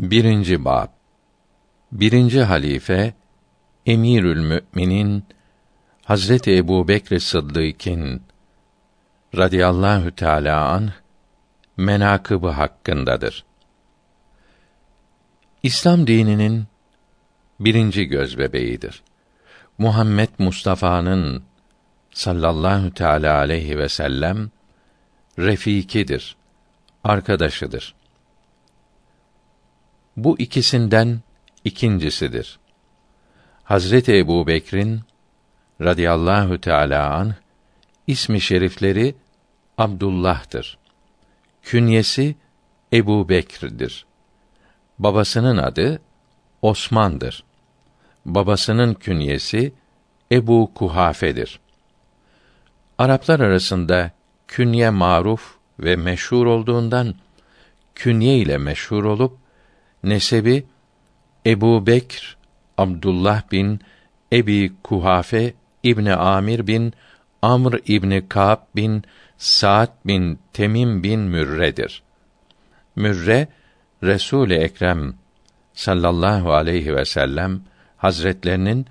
Birinci bab. Birinci halife Emirül Müminin Hazreti Ebu Bekr Sıddık'ın radıyallahu teâlâ anh menakıbı hakkındadır. İslam dininin birinci gözbebeğidir. Muhammed Mustafa'nın sallallahu teala aleyhi ve sellem refikidir, arkadaşıdır. Bu ikisinden ikincisidir. Hazreti Ebu Bekir'in radıyallahu teala an ismi şerifleri Abdullah'tır. Künyesi Ebu Bekir'dir. Babasının adı Osman'dır. Babasının künyesi Ebu Kuhafe'dir. Araplar arasında künye maruf ve meşhur olduğundan künye ile meşhur olup nesebi Ebu Bekr Abdullah bin Ebi Kuhafe İbni Amir bin Amr İbni Ka'b bin Sa'd bin Temim bin Mürre'dir. Mürre Resul-i Ekrem sallallahu aleyhi ve sellem hazretlerinin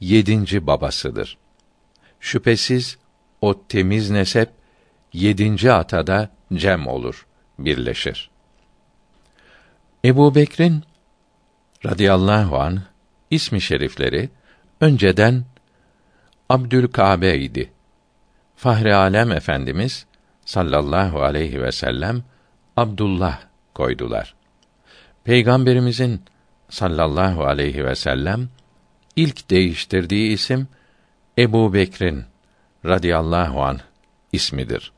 yedinci babasıdır. Şüphesiz o temiz nesep yedinci atada cem olur, birleşir. Ebu Bekir'in radıyallahu an ismi şerifleri önceden Abdülkabe idi. Fahri Alem Efendimiz sallallahu aleyhi ve sellem Abdullah koydular. Peygamberimizin sallallahu aleyhi ve sellem ilk değiştirdiği isim Ebu Bekir'in radıyallahu an ismidir.